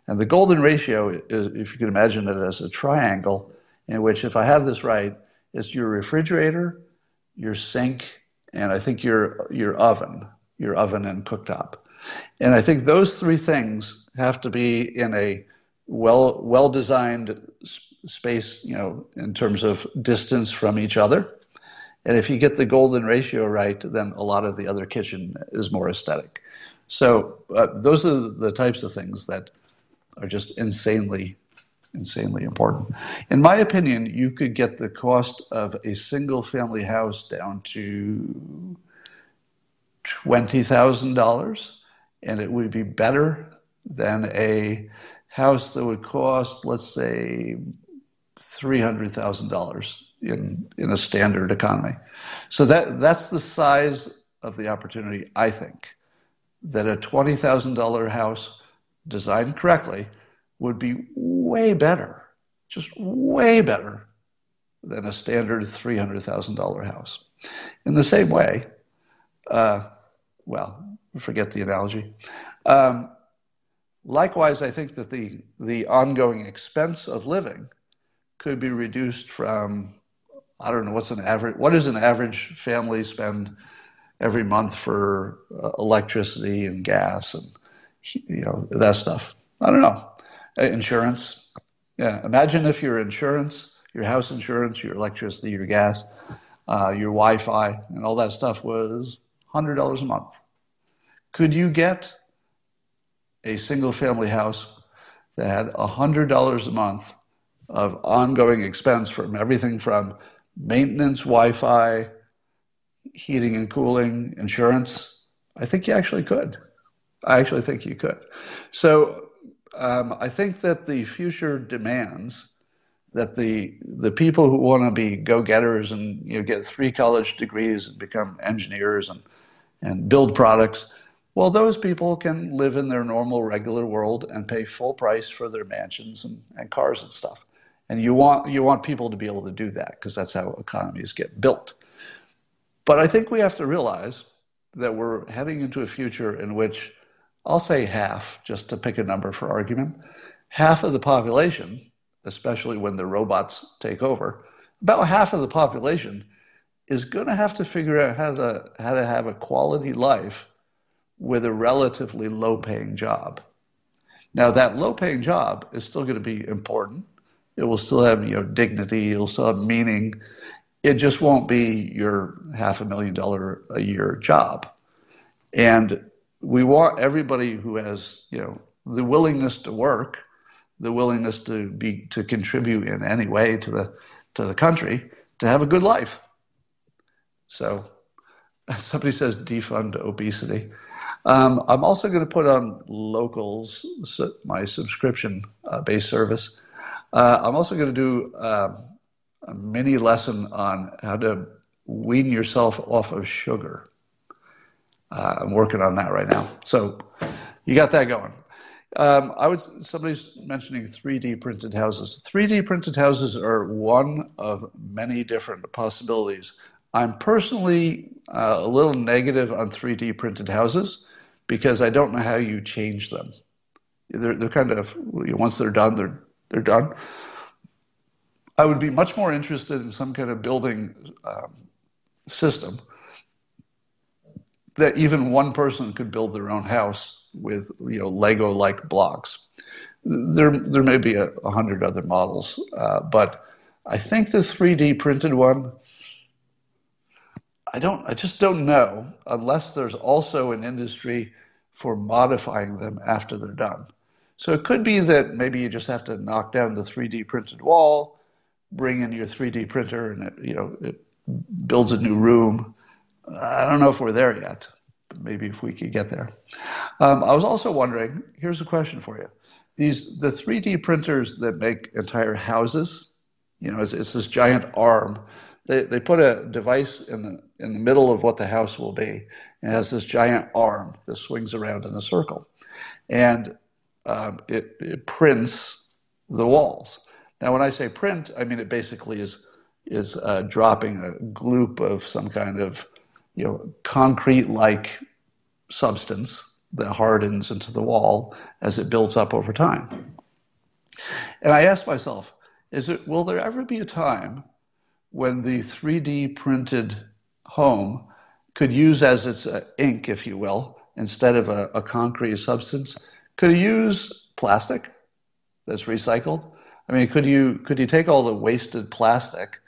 S1: And the golden ratio is, if you can imagine it as a triangle, in which, if I have this right, it's your refrigerator, your sink, and I think your, your oven, your oven and cooktop. And I think those three things have to be in a well well designed space, you know, in terms of distance from each other. And if you get the golden ratio right, then a lot of the other kitchen is more aesthetic. So uh, those are the types of things that are just insanely, insanely important. In my opinion, you could get the cost of a single family house down to $20,000, and it would be better than a house that would cost, let's say, $300,000 in, in a standard economy. So that, that's the size of the opportunity, I think, that a $20,000 house designed correctly would be way better, just way better than a standard $300,000 house. In the same way, uh, well, forget the analogy. Um, likewise, I think that the, the ongoing expense of living could be reduced from I don't know what's an average. What does an average family spend every month for uh, electricity and gas and you know that stuff? I don't know. Uh, insurance. Yeah. Imagine if your insurance, your house insurance, your electricity, your gas, uh, your Wi-Fi, and all that stuff was hundred dollars a month. Could you get a single-family house that had hundred dollars a month of ongoing expense from everything from maintenance, Wi Fi, heating and cooling, insurance. I think you actually could. I actually think you could. So um, I think that the future demands that the the people who want to be go getters and you know get three college degrees and become engineers and and build products, well, those people can live in their normal regular world and pay full price for their mansions and, and cars and stuff. And you want, you want people to be able to do that because that's how economies get built. But I think we have to realize that we're heading into a future in which I'll say half, just to pick a number for argument, half of the population, especially when the robots take over, about half of the population is going to have to figure out how to, how to have a quality life with a relatively low paying job. Now, that low paying job is still going to be important. It will still have you know dignity. It'll still have meaning. It just won't be your half a million dollar a year job. And we want everybody who has you know the willingness to work, the willingness to be to contribute in any way to the to the country to have a good life. So somebody says defund obesity. Um, I'm also going to put on locals my subscription uh, based service uh, I'm also going to do uh, a mini lesson on how to wean yourself off of sugar. uh, I'm working on that right now. So you got that going. Um, I would. Somebody's mentioning 3D printed houses. 3D printed houses are one of many different possibilities. I'm personally uh, a little negative on 3D printed houses because I don't know how you change them. They're, they're kind of once they're done, they're they're done. I would be much more interested in some kind of building um, system that even one person could build their own house with you know Lego like blocks. There there may be a, a hundred other models, uh, but I think the 3D printed one. I don't. I just don't know unless there's also an industry for modifying them after they're done. So it could be that maybe you just have to knock down the 3D printed wall, bring in your 3D printer, and it, you know it builds a new room. I don't know if we're there yet, but maybe if we could get there. Um, I was also wondering. Here's a question for you: These the 3D printers that make entire houses. You know, it's, it's this giant arm. They, they put a device in the in the middle of what the house will be. And it has this giant arm that swings around in a circle, and um, it, it prints the walls. Now, when I say print, I mean it basically is is uh, dropping a gloop of some kind of you know concrete-like substance that hardens into the wall as it builds up over time. And I asked myself, is it will there ever be a time when the 3D printed home could use as its uh, ink, if you will, instead of a, a concrete substance, could you use plastic that's recycled? I mean, could you could you take all the wasted plastic,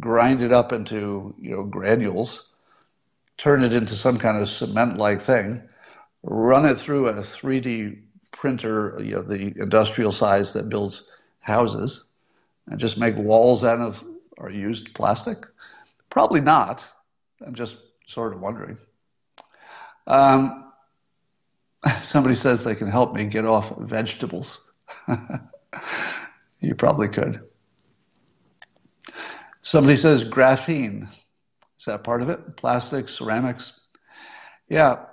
S1: grind it up into you know granules, turn it into some kind of cement-like thing, run it through a 3D printer, you know, the industrial size that builds houses, and just make walls out of or used plastic? Probably not. I'm just sort of wondering. Um, somebody says they can help me get off vegetables. you probably could. Somebody says graphene. Is that part of it? Plastic, ceramics? Yeah.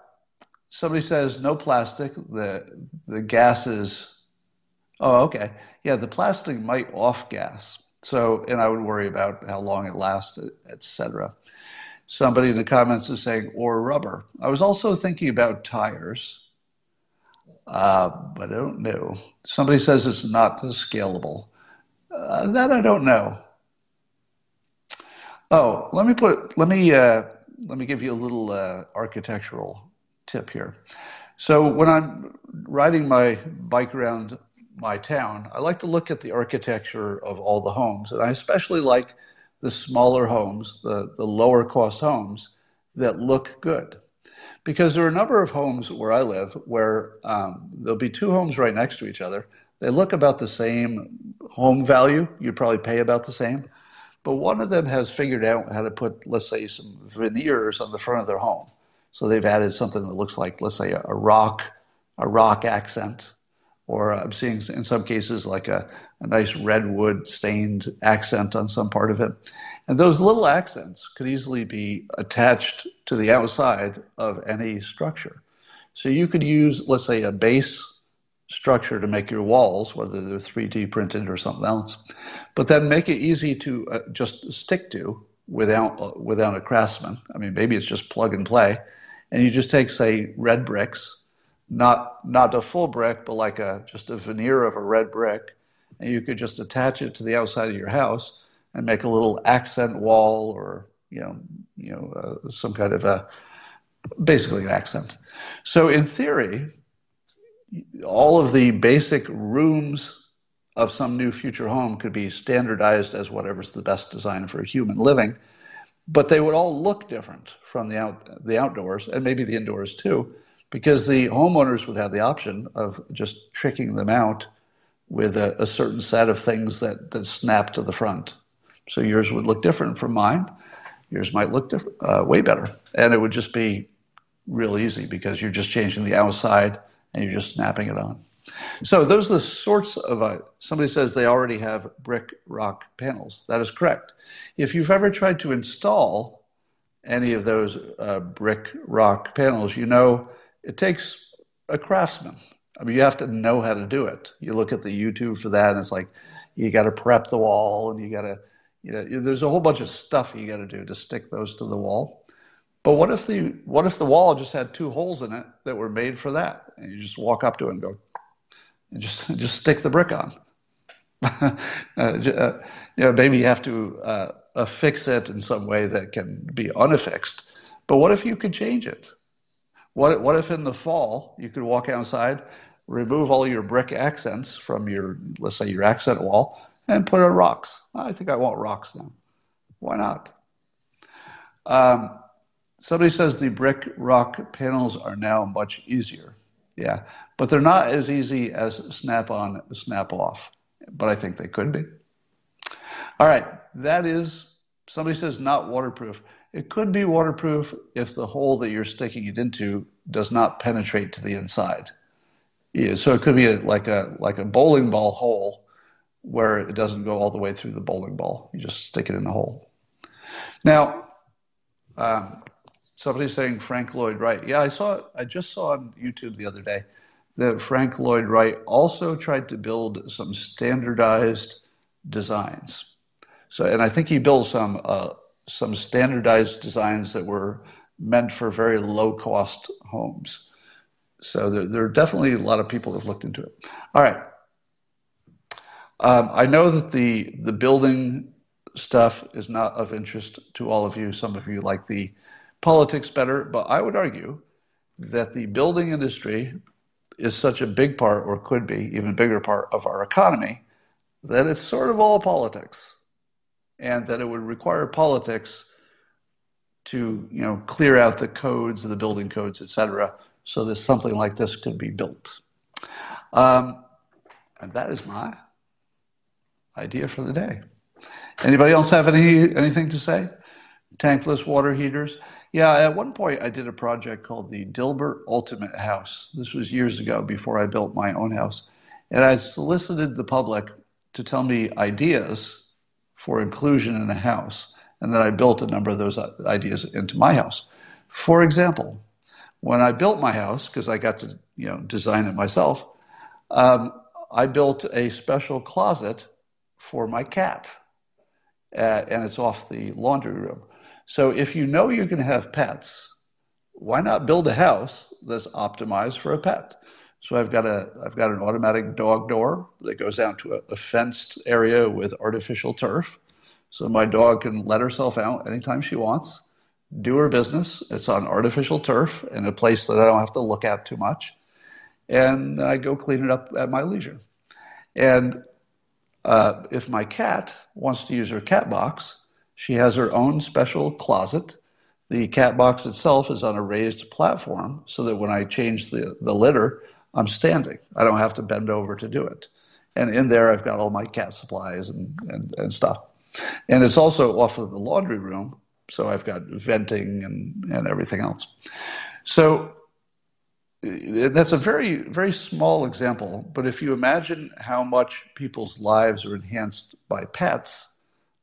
S1: Somebody says no plastic. The the gases. Oh, okay. Yeah, the plastic might off gas. So, and I would worry about how long it lasts, etc. Somebody in the comments is saying or rubber. I was also thinking about tires uh, but I don't know. Somebody says it's not scalable. Uh, that I don't know. Oh, let me put let me uh, let me give you a little uh, architectural tip here. So when I'm riding my bike around my town, I like to look at the architecture of all the homes, and I especially like the smaller homes, the the lower cost homes that look good because there are a number of homes where I live where um, there'll be two homes right next to each other. They look about the same home value. You'd probably pay about the same. But one of them has figured out how to put, let's say, some veneers on the front of their home. So they've added something that looks like, let's say, a rock, a rock accent, or I'm seeing in some cases like a, a nice redwood stained accent on some part of it. And those little accents could easily be attached to the outside of any structure. So you could use, let's say, a base structure to make your walls, whether they're 3D printed or something else, but then make it easy to uh, just stick to without uh, without a craftsman. I mean, maybe it's just plug and play, and you just take, say, red bricks, not not a full brick, but like a just a veneer of a red brick, and you could just attach it to the outside of your house and make a little accent wall or you know you know uh, some kind of a basically an accent. So in theory, all of the basic rooms of some new future home could be standardized as whatever's the best design for human living, but they would all look different from the out the outdoors and maybe the indoors too, because the homeowners would have the option of just tricking them out with a, a certain set of things that, that snap to the front. So yours would look different from mine. Yours might look different, uh, way better. And it would just be real easy because you're just changing the outside and you're just snapping it on. So those are the sorts of, uh, somebody says they already have brick rock panels. That is correct. If you've ever tried to install any of those uh, brick rock panels, you know it takes a craftsman. I mean, you have to know how to do it. You look at the YouTube for that, and it's like you got to prep the wall, and you got to, you know, there's a whole bunch of stuff you got to do to stick those to the wall. But what if the what if the wall just had two holes in it that were made for that, and you just walk up to it and go, and just just stick the brick on. uh, uh, you know, maybe you have to uh, affix it in some way that can be unaffixed. But what if you could change it? What, what if in the fall you could walk outside, remove all your brick accents from your, let's say, your accent wall, and put in rocks? I think I want rocks now. Why not? Um, somebody says the brick rock panels are now much easier. Yeah, but they're not as easy as snap on, snap off. But I think they could be. All right, that is, somebody says not waterproof. It could be waterproof if the hole that you're sticking it into does not penetrate to the inside. Yeah, so it could be a, like a like a bowling ball hole where it doesn't go all the way through the bowling ball. You just stick it in the hole. Now, um, somebody's saying Frank Lloyd Wright. Yeah, I saw. I just saw on YouTube the other day that Frank Lloyd Wright also tried to build some standardized designs. So, and I think he built some uh, some standardized designs that were meant for very low cost homes. So there, there, are definitely a lot of people that have looked into it. All right. Um, I know that the the building stuff is not of interest to all of you. Some of you like the politics better, but I would argue that the building industry is such a big part, or could be even bigger part of our economy, that it's sort of all politics and that it would require politics to you know clear out the codes, the building codes, etc., so that something like this could be built. Um, and that is my idea for the day. Anybody else have any anything to say? Tankless water heaters. Yeah, at one point I did a project called the Dilbert Ultimate House. This was years ago before I built my own house. And I solicited the public to tell me ideas for inclusion in a house. And then I built a number of those ideas into my house. For example, when I built my house, because I got to you know design it myself, um, I built a special closet for my cat, uh, and it's off the laundry room. So if you know you're going to have pets, why not build a house that's optimized for a pet? So I've got a I've got an automatic dog door that goes down to a, a, fenced area with artificial turf. So my dog can let herself out anytime she wants, do her business. It's on artificial turf in a place that I don't have to look at too much. And I go clean it up at my leisure. And uh, if my cat wants to use her cat box, she has her own special closet. The cat box itself is on a raised platform so that when I change the, the litter, I'm standing. I don't have to bend over to do it. And in there, I've got all my cat supplies and, and, and stuff. And it's also off of the laundry room, so I've got venting and, and everything else. So eh, that's a very, very small example, but if you imagine how much people's lives are enhanced by pets,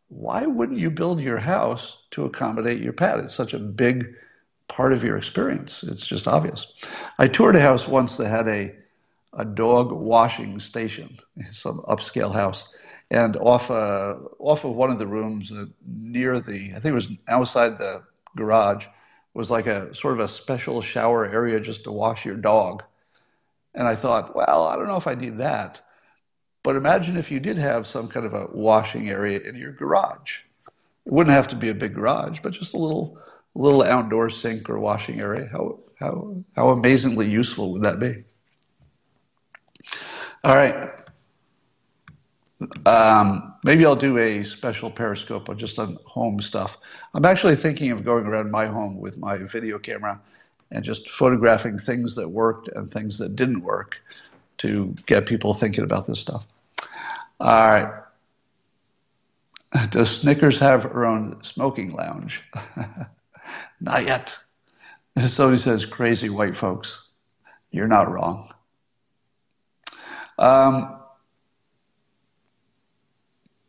S1: why wouldn't you build your house to accommodate your pet? It's such a big part of your experience. It's just obvious. I toured a house once that had a a dog washing station, some upscale house, and off uh, off of one of the rooms uh, near the I think it was outside the garage was like a sort of a special shower area just to wash your dog. And I thought, well, I don't know if I need that. But imagine if you did have some kind of a washing area in your garage. It wouldn't have to be a big garage, but just a little little outdoor sink or washing area. How, how, how amazingly useful would that be? All right. Um, maybe I'll do a special Periscope on just on home stuff. I'm actually thinking of going around my home with my video camera and just photographing things that worked and things that didn't work to get people thinking about this stuff. All right. Does Snickers have her own smoking lounge? Not yet. Somebody says, crazy white folks. You're not wrong. Um,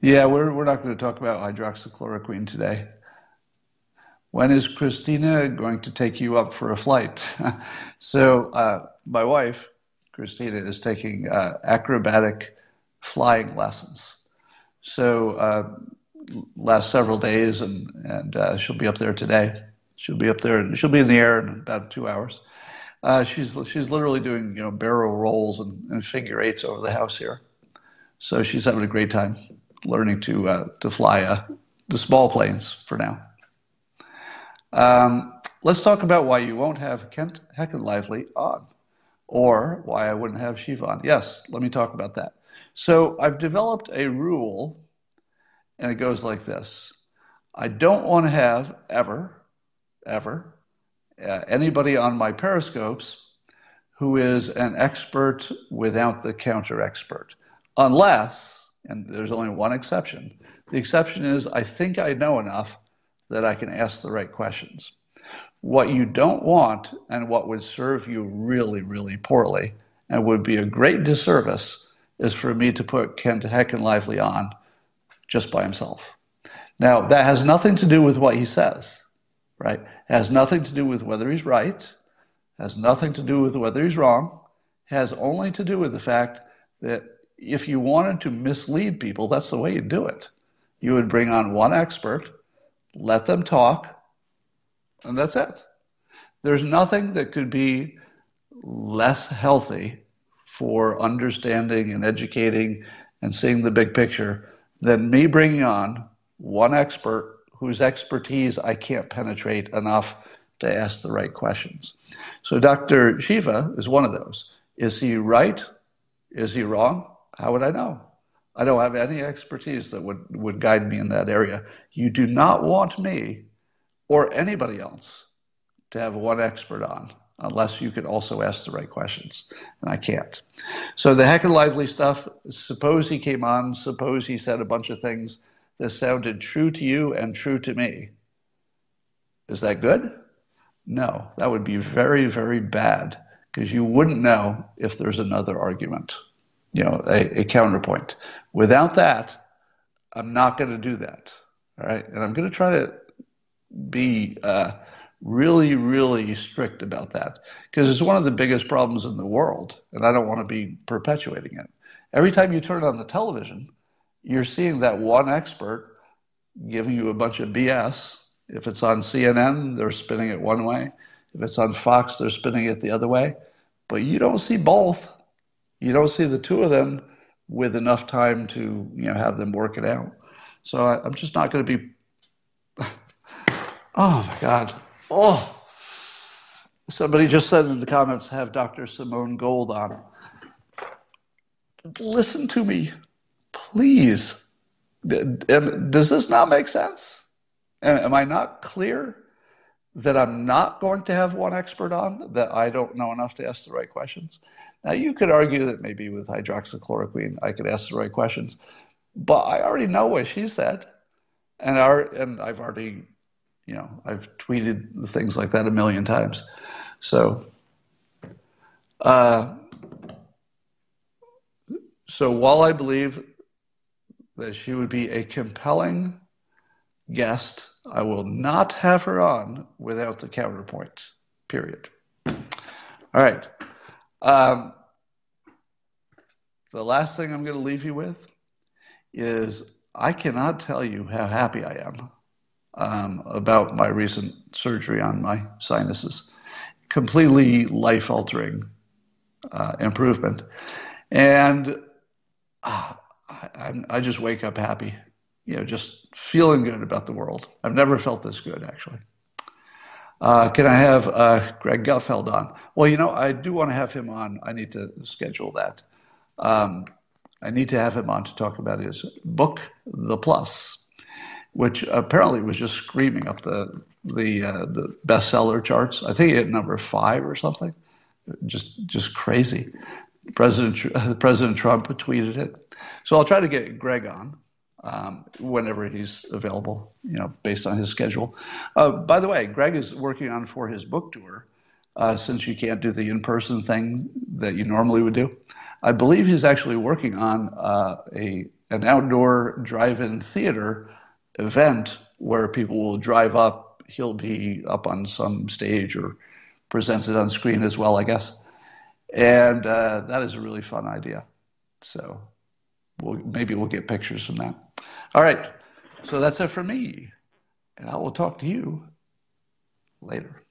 S1: yeah, we're, we're not going to talk about hydroxychloroquine today. when is Kristina going to take you up for a flight? so, uh, my wife, Kristina, is taking uh, acrobatic flying lessons. So, uh, last several days, and, and uh, she'll be up there today. She'll be up there, and she'll be in the air in about two hours. Uh, she's she's literally doing you know barrel rolls and, and, figure eights over the house here, so she's having a great time learning to uh, to fly uh, the small planes for now. Um, let's talk about why you won't have Kent Heckenlively on, or why I wouldn't have Shiva on. Yes, let me talk about that. So I've developed a rule, and it goes like this: I don't want to have ever, ever uh, anybody on my periscopes who is an expert without the counter expert, unless, and there's only one exception. The exception is I think I know enough that I can ask the right questions. What you don't want, and what would serve you really, really poorly, and would be a great disservice, is for me to put Kent Heckenlively on just by himself. Now, that has nothing to do with what he says right? Has nothing to do with whether he's right, has nothing to do with whether he's wrong, has only to do with the fact that if you wanted to mislead people, that's the way you do it. You would bring on one expert, let them talk, and that's it. There's nothing that could be less healthy for understanding and educating and seeing the big picture than me bringing on one expert whose expertise I can't penetrate enough to ask the right questions. So Dr. Shiva is one of those. Is he right? Is he wrong? How would I know? I don't have any expertise that would, would guide me in that area. You do not want me or anybody else to have one expert on unless you can also ask the right questions. And I can't. So the Heckenlively stuff, suppose he came on, suppose he said a bunch of things that sounded true to you and true to me. Is that good? No, that would be very, very bad because you wouldn't know if there's another argument, you know, a, a counterpoint. Without that, I'm not going to do that. All right. And I'm going to try to be uh, really, really strict about that because it's one of the biggest problems in the world. And I don't want to be perpetuating it. Every time you turn on the television, you're seeing that one expert giving you a bunch of BS. If it's on CNN, they're spinning it one way. If it's on Fox, they're spinning it the other way. But you don't see both. You don't see the two of them with enough time to you know have them work it out. So I, I'm just not going to be. oh my God! Oh, somebody just said in the comments, have Dr. Simone Gold on. Listen to me please, does this not make sense? Am I not clear that I'm not going to have one expert on, that I don't know enough to ask the right questions? Now, you could argue that maybe with hydroxychloroquine, I could ask the right questions, but I already know what she said. And, our, and I've already, you know, I've tweeted things like that a million times. So, uh, so while I believe that she would be a compelling guest. I will not have her on without the counterpoint, period. All right. Um, the last thing I'm going to leave you with is I cannot tell you how happy I am um, about my recent surgery on my sinuses. Completely life altering uh, improvement. And uh, I, I just wake up happy, you know, just feeling good about the world. I've never felt this good, actually. Uh, can I have uh, Greg Gutfeld on? Well, you know, I do want to have him on. I need to schedule that. Um, I need to have him on to talk about his book, The Plus, which apparently was just screaming up the the uh, the bestseller charts. I think hit number five or something. Just just crazy. President President Trump tweeted it. So I'll try to get Greg on um, whenever he's available, you know, based on his schedule. Uh, by the way, Greg is working on for his book tour. Uh, since you can't do the in-person thing that you normally would do, I believe he's actually working on uh, a an outdoor drive-in theater event where people will drive up he'll be up on some stage or presented on screen as well, I guess. And uh, that is a really fun idea. So we'll, maybe we'll get pictures from that. All right. So that's it for me. And I will talk to you later.